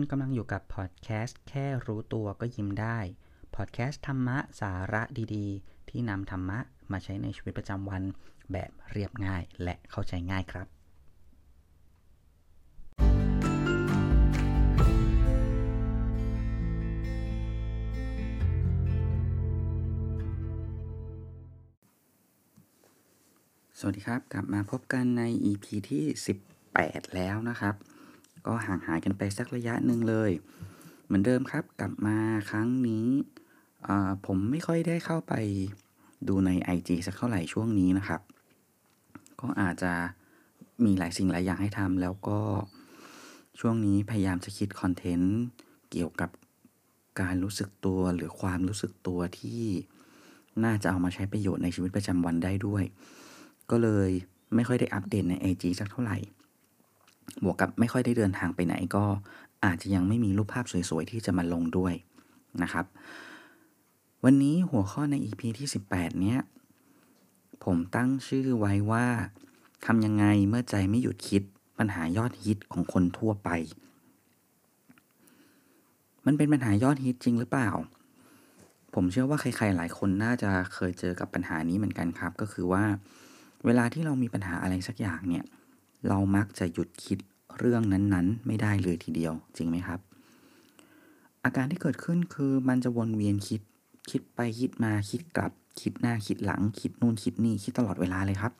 คุณกำลังอยู่กับพอดแคสต์แค่รู้ตัวก็ยิ้มได้ พอดแคสต์ธรรมะสาระดีๆ ที่นำธรรมะมาใช้ในชีวิตประจำวันแบบเรียบง่ายและเข้าใจง่ายครับ สวัสดีครับ กลับมาพบกันใน EP ที่ 18 แล้วนะครับ ก็ห่างหายกันไปสักระยะหนึ่งเลย เหมือนเดิมครับกลับมาครั้งนี้ผมไม่ค่อยได้เข้าไปดูใน IG สักเท่าไหร่ช่วงนี้นะครับ ก็อาจจะมีหลายสิ่งหลายอย่างให้ทำแล้วก็ช่วงนี้พยายามจะคิดคอนเทนต์เกี่ยวกับการรู้สึกตัวหรือความรู้สึกตัวที่น่าจะเอามาใช้ประโยชน์ในชีวิตประจำวันได้ด้วย ก็เลยไม่ค่อยได้อัปเดตใน IG สักเท่าไหร่ บวกกับไม่ค่อยได้เดินทางไปไหนก็อาจจะยังไม่มีรูปภาพสวยๆ ที่จะมาลงด้วยนะครับ วันนี้หัวข้อใน EP ที่ 18 เนี้ย ผมตั้งชื่อไว้ว่าทำยังไงเมื่อใจไม่หยุดคิดปัญหายอดฮิตของคนทั่วไป มันเป็นปัญหายอดฮิตจริงหรือเปล่า ผมเชื่อว่าใครๆหลายคนน่าจะเคยเจอกับปัญหานี้เหมือนกันครับ ก็คือว่า เวลาที่เรามีปัญหาอะไรสักอย่างเนี่ย เรามักจะหยุดคิดเรื่องนั้นๆ ไม่ได้เลยทีเดียว จริงไหมครับ อาการที่เกิดขึ้นคือมันจะวนเวียนคิด คิดไปคิดมาคิดกลับ คิดหน้าคิดหลัง คิดนู่นคิดนี่คิดตลอดเวลาเลยครับ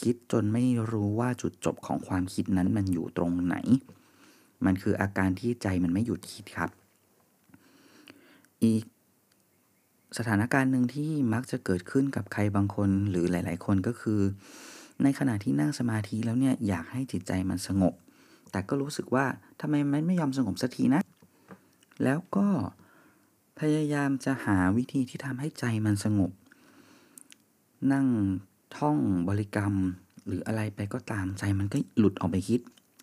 คิดจนไม่รู้ว่าจุดจบของความคิดนั้นมันอยู่ตรงไหน มันคืออาการที่ใจมันไม่หยุดคิดครับ อีกสถานการณ์หนึ่งที่มักจะเกิดขึ้นกับใครบางคนหรือหลาย ๆ คนก็คือ ในขณะที่นั่งสมาธิแล้วเนี่ยอยากให้จิตใจมันสงบ แต่ก็รู้สึกว่าทำไมมันไม่ยอมสงบสักทีนะ แล้วก็พยายามจะหาวิธีที่ทำให้ใจมันสงบ นั่งท่องบริกรรมหรืออะไรไปก็ตามใจมันก็หลุดออกไปคิด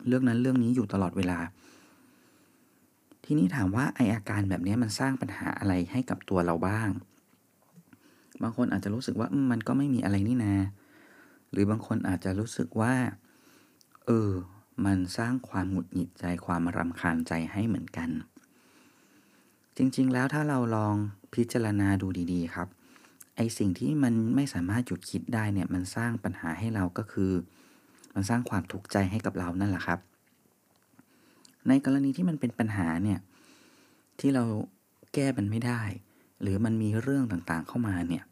เรื่องนั้นเรื่องนี้อยู่ตลอดเวลา ทีนี้ถามว่าไออาการแบบนี้มันสร้างปัญหาอะไรให้กับตัวเราบ้าง บางคนอาจจะรู้สึกว่ามันก็ไม่มีอะไรนี่นา หรือบางคนอาจจะรู้สึกว่า เออ มันสร้างความหงุดหงิดใจความรำคาญใจให้เหมือนกัน จริงๆ แล้วถ้าเราลองพิจารณาดูดีๆ ครับ ไอสิ่งที่มันไม่สามารถหยุดคิดได้เนี่ย มันสร้างปัญหาให้เราก็คือ มันสร้างความทุกข์ใจให้กับเรานั่นแหละครับ ในกรณีที่มันเป็นปัญหาเนี่ย ที่เราแก้มันไม่ได้ หรือมันมีเรื่องต่างๆเข้ามาเนี่ย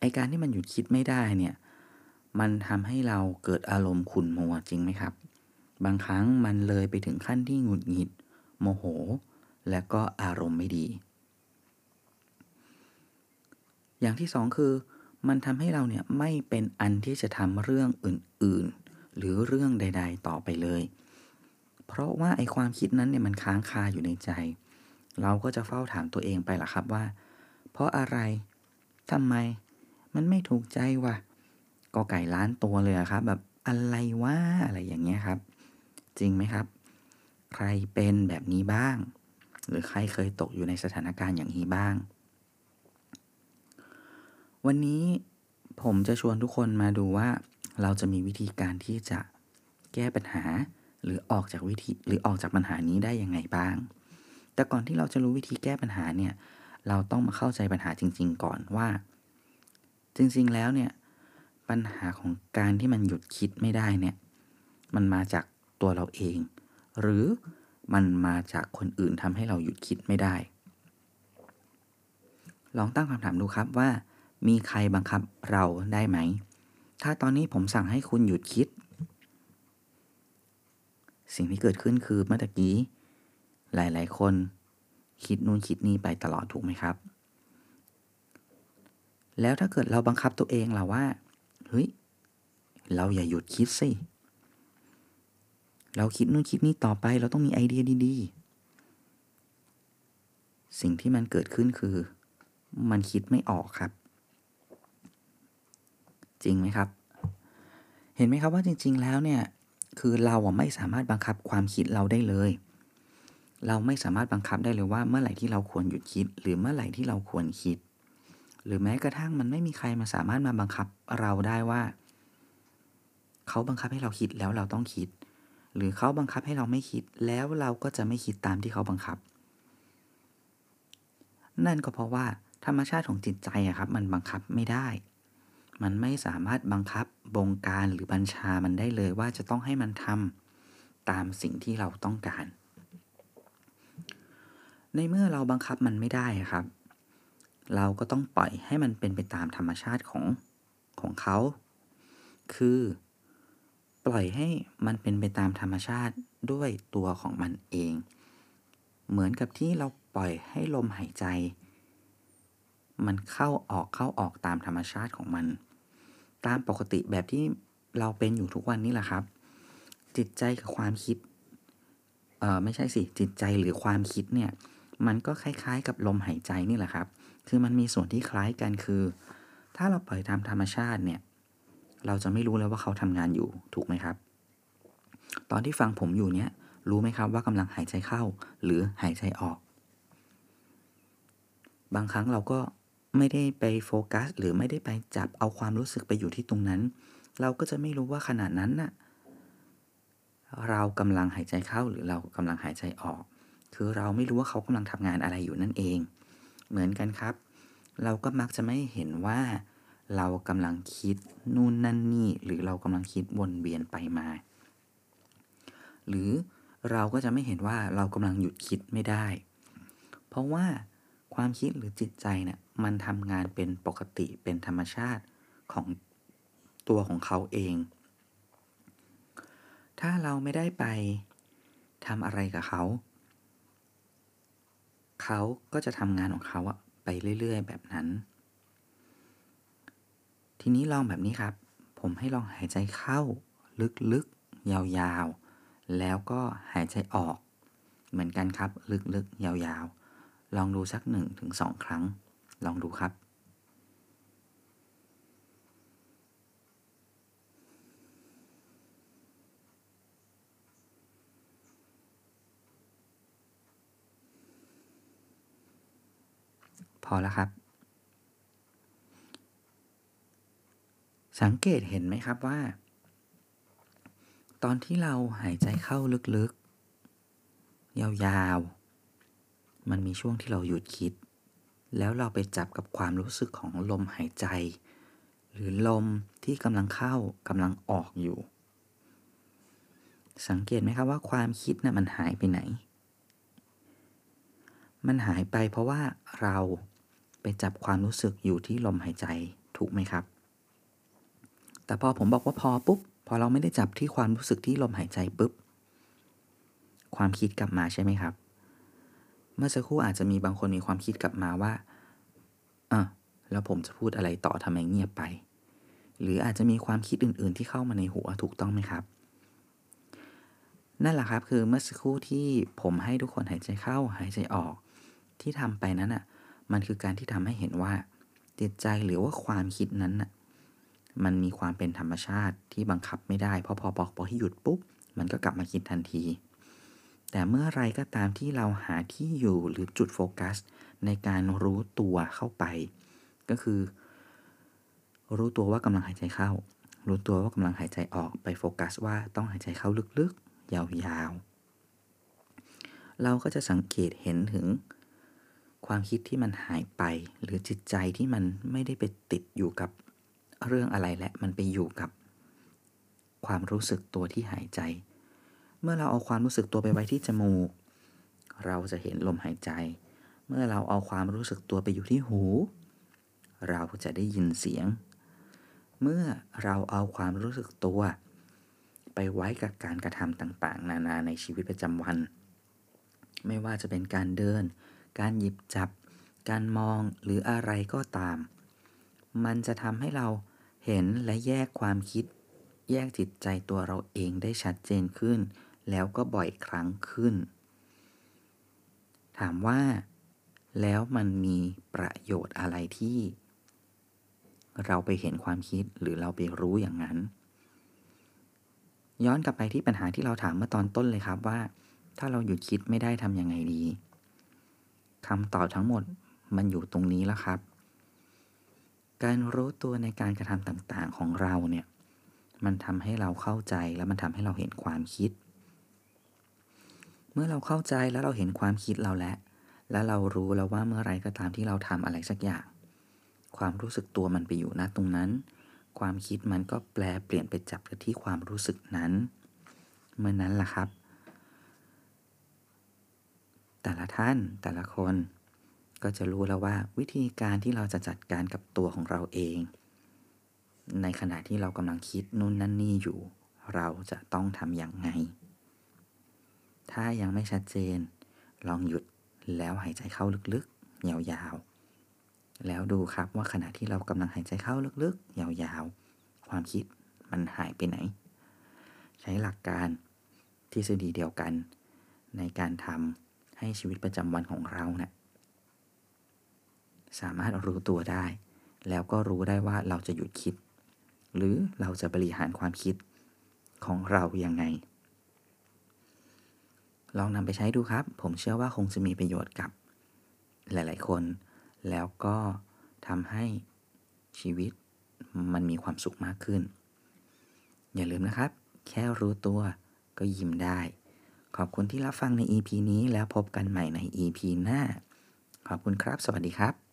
ไอการที่มันหยุดคิดไม่ได้เนี่ย มันทำให้เราเกิดอารมณ์ขุ่นมัวจริงไหมครับ บางครั้งมันเลยไปถึงขั้นที่หงุดหงิด โมโห และก็อารมณ์ไม่ดี อย่างที่สองคือ มันทำให้เราเนี่ยไม่เป็นอันที่จะทำเรื่องอื่นๆ หรือเรื่องใด ๆ ต่อไปเลย เพราะว่าไอความคิดนั้นเนี่ยมันค้างคาอยู่ในใจ เราก็จะเฝ้าถามตัวเองไปล่ะครับว่า เพราะอะไรทำไม มันไม่ถูกใจวะ ก็ไก่ล้านตัวเลยครับ แบบอะไรวะอะไรอย่างเงี้ยครับ จริงไหมครับ ใครเป็นแบบนี้บ้าง หรือใครเคยตกอยู่ในสถานการณ์อย่างนี้บ้าง วันนี้ผมจะชวนทุกคนมาดูว่า เราจะมีวิธีการที่จะแก้ปัญหา หรือออกจากวิธีหรือออกจากปัญหานี้ได้ยังไงบ้าง แต่ก่อนที่เราจะรู้วิธีแก้ปัญหาเนี่ย เราต้องมาเข้าใจปัญหาจริง ๆ ก่อนว่า จริง ๆ แล้วเนี่ย ปัญหาของการที่มันหยุดคิดไม่ได้เนี่ย มันมาจากตัวเราเอง หรือมันมาจากคนอื่นทำให้เราหยุดคิดไม่ได้ ลองตั้งคำถามดูครับว่า มีใครบังคับเราได้ไหม ถ้าตอนนี้ผมสั่งให้คุณหยุดคิด สิ่งที่เกิดขึ้นคือเมื่อกี้ หลาย ๆ คนคิดนู่นคิดนี่ไปตลอดถูกไหมครับ แล้วถ้าเกิดเราบังคับตัวเองล่ะว่า เฮ้ย เราอย่าหยุดคิดสิ เราคิดนู่นคิดนี่ต่อไป เราต้องมีไอเดียดีๆ สิ่งที่มันเกิดขึ้นคือ มันคิดไม่ออกครับ จริงไหมครับ เห็นไหมครับว่าจริง ๆ แล้วเนี่ย คือเราอะไม่สามารถบังคับความคิดเราได้เลย เราไม่สามารถบังคับได้เลยว่า เมื่อไหร่ที่เราควรหยุดคิด หรือเมื่อไหร่ที่เราควรคิด หรือแม้กระทั่งมันไม่มีใครมาสามารถมาบังคับเราได้ว่า เขาบังคับให้เราคิดแล้วเราต้องคิด หรือเขาบังคับให้เราไม่คิดแล้วเราก็จะไม่คิดตามที่เขาบังคับ นั่นก็เพราะว่าธรรมชาติของจิตใจอะครับ มันบังคับไม่ได้ มันไม่สามารถบังคับ บงการหรือบัญชามันได้เลยว่าจะต้องให้มันทำตามสิ่งที่เราต้องการ ในเมื่อเราบังคับมันไม่ได้ครับ เราก็ต้องปล่อยให้มันเป็นไปตามธรรมชาติของของเขา คือ ปล่อยให้มันเป็นไปตามธรรมชาติด้วยตัวของมันเอง เหมือนกับที่เราปล่อยให้ลมหายใจ มันเข้าออกเข้าออกตามธรรมชาติของมัน ตามปกติแบบที่เราเป็นอยู่ทุกวันนี้แหละครับ จิตใจกับความคิด เออไม่ใช่สิจิตใจหรือความคิดเนี่ย มันก็คล้ายๆ กับลมหายใจนี่แหละครับ คือมันมีส่วนที่คล้ายกันคือ ถ้าเราปล่อยตามธรรมชาติเนี่ย เราจะไม่รู้เลยว่าเขาทำงานอยู่ถูกไหมครับ ตอนที่ฟังผมอยู่เนี่ย รู้ไหมครับว่ากำลังหายใจเข้าหรือหายใจออก บางครั้งเราก็ไม่ได้ไปโฟกัส หรือไม่ได้ไปจับเอาความรู้สึกไปอยู่ที่ตรงนั้น เราก็จะไม่รู้ว่าขณะนั้นน่ะเรากำลังหายใจเข้าหรือเรากำลังหายใจออก คือเราไม่รู้ว่าเขากำลังทำงานอะไรอยู่นั่นเอง เหมือนกันครับ เราก็มักจะไม่เห็นว่า เรากำลังคิดนู่นนั่นนี่ หรือเรากำลังคิดวนเวียนไปมา หรือเราก็จะไม่เห็นว่าเรากำลังหยุดคิดไม่ได้ เพราะว่าความคิดหรือจิตใจเนะี่ยมันทำงานเป็นปกติเป็นธรรมชาติของตัวของเขาเอง ถ้าเราไม่ได้ไปทำอะไรกับเขา เขาก็จะทำงานของเขาอะไปเรื่อย ๆ แบบนั้น ทีนี้ลองแบบนี้ครับ ผมให้ลองหายใจเข้า ลึกๆ ยาวๆ แล้วก็หายใจออก เหมือนกันครับ ลึกๆ ยาวๆ ลองดูสักหนึ่งถึงสองครั้ง ลองดูครับ พอแล้วครับ สังเกตเห็นไหมครับว่า ตอนที่เราหายใจเข้าลึกๆ ยาวๆ มันมีช่วงที่เราหยุดคิด แล้วเราไปจับกับความรู้สึกของลมหายใจ หรือลมที่กำลังเข้ากำลังออกอยู่ สังเกตไหมครับว่าความคิดนะ่ะมันหายไปไหนมันหายไปเพราะว่าเรา ไปจับความรู้สึกอยู่ที่ลมหายใจถูกไหมครับ แต่พอผมบอกว่าพอปุ๊บ พอเราไม่ได้จับที่ความรู้สึกที่ลมหายใจปุ๊บ ความคิดกลับมาใช่ไหมครับ เมื่อสักครู่อาจจะมีบางคนมีความคิดกลับมาว่าอะแล้วผมจะพูดอะไรต่อทำไมเงียบไป หรืออาจจะมีความคิดอื่น ๆ ที่เข้ามาในหัวถูกต้องไหมครับ นั่นแหละครับคือเมื่อสักครู่ที่ผมให้ทุกคนหายใจเข้าหายใจออก ที่ทำไปนั้นอะ มันคือการที่ทำให้เห็นว่าจิตใจหรือว่าความคิดนั้นน่ะมันมีความเป็นธรรมชาติที่บังคับไม่ได้พอพอบอกพอให้หยุดปุ๊บ มันก็กลับมาคิดทันที แต่เมื่อไรก็ตามที่เราหาที่อยู่หรือจุดโฟกัส ในการรู้ตัวเข้าไป ก็คือ รู้ตัวว่ากำลังหายใจเข้า รู้ตัวว่ากำลังหายใจออกไปโฟกัสว่าต้องหายใจเข้าลึกๆ ยาวๆเราก็จะสังเกตเห็นถึง ความคิดที่มันหายไป หรือจิตใจที่มันไม่ได้ไปติดอยู่กับเรื่องอะไรและมันไปอยู่กับ ความรู้สึกตัวที่หายใจ เมื่อเราเอาความรู้สึกตัวไปไว้ที่จมูก เราจะเห็นลมหายใจ เมื่อเราเอาความรู้สึกตัวไปอยู่ที่หู เราจะได้ยินเสียง เมื่อเราเอาความรู้สึกตัว ไปไว้กับการกระทำต่างๆ นานาในชีวิตประจำวัน ไม่ว่าจะเป็นการเดิน การหยิบจับ การมองหรืออะไรก็ตาม มันจะทำให้เราเห็นและแยกความคิด แยกจิตใจตัวเราเองได้ชัดเจนขึ้น แล้วก็บ่อยครั้งขึ้น ถามว่า แล้วมันมีประโยชน์อะไรที่ เราไปเห็นความคิดหรือเราไปรู้อย่างนั้น ย้อนกลับไปที่ปัญหาที่เราถามเมื่อตอนต้นเลยครับว่า ถ้าเราหยุดคิดไม่ได้ทำยังไงดี คำตอบทั้งหมดมันอยู่ตรงนี้แล้วครับ การรู้ตัวในการกระทำต่างๆของเราเนี่ย มันทำให้เราเข้าใจและมันทำให้เราเห็นความคิด เมื่อเราเข้าใจแล้วเราเห็นความคิดเราแล้วแล้วเรารู้แล้วว่าเมื่อไรก็ตามที่เราทำอะไรสักอย่าง ความรู้สึกตัวมันไปอยู่ณตรงนั้น ความคิดมันก็แปลเปลี่ยนไปจับกับที่ความรู้สึกนั้น เมื่อนั้นล่ะครับ แต่ละท่านแต่ละคน ก็จะรู้แล้วว่าวิธีการที่เราจะจัดการกับตัวของเราเอง ในขณะที่เรากำลังคิดนู่นนั่นนี่อยู่ เราจะต้องทำอย่างไง ถ้ายังไม่ชัดเจน ลองหยุดแล้วหายใจเข้าลึกๆ ยาวๆ แล้วดูครับว่าขณะที่เรากำลังหายใจเข้าลึกๆ ยาวๆ ความคิดมันหายไปไหน ใช้หลักการทฤษฎีเดียวกัน ในการทำ ให้ชีวิตประจำวันของเราเนะี่ยสามารถรู้ตัวได้ แล้วก็รู้ได้ว่าเราจะหยุดคิด หรือเราจะบริหารความคิดของเรายังไง ลองนำไปใช้ดูครับ ผมเชื่อว่าคงจะมีประโยชน์กับหลาย ๆ คน แล้วก็ทำให้ชีวิตมันมีความสุขมากขึ้น อย่าลืมนะครับ แค่รู้ตัวก็ยิ้มได้ ขอบคุณที่รับฟังใน EP นี้แล้วพบกันใหม่ใน EP หน้า ขอบคุณครับ สวัสดีครับ